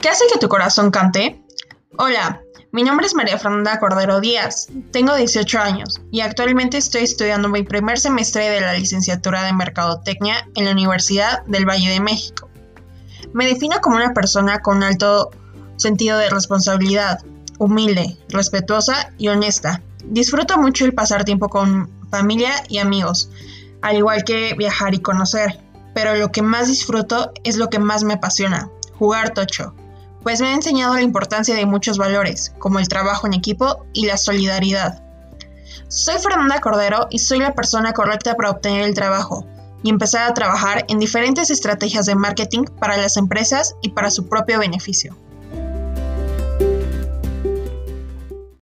¿Qué hace que tu corazón cante? Hola, mi nombre es María Fernanda Cordero Díaz, tengo 18 años y actualmente estoy estudiando mi primer semestre de la licenciatura de Mercadotecnia en la Universidad del Valle de México. Me defino como una persona con alto sentido de responsabilidad, humilde, respetuosa y honesta. Disfruto mucho el pasar tiempo con familia y amigos, al igual que viajar y conocer, pero lo que más disfruto es lo que más me apasiona, jugar tocho, pues me ha enseñado la importancia de muchos valores, como el trabajo en equipo y la solidaridad. Soy Fernanda Cordero y soy la persona correcta para obtener el trabajo y empezar a trabajar en diferentes estrategias de marketing para las empresas y para su propio beneficio.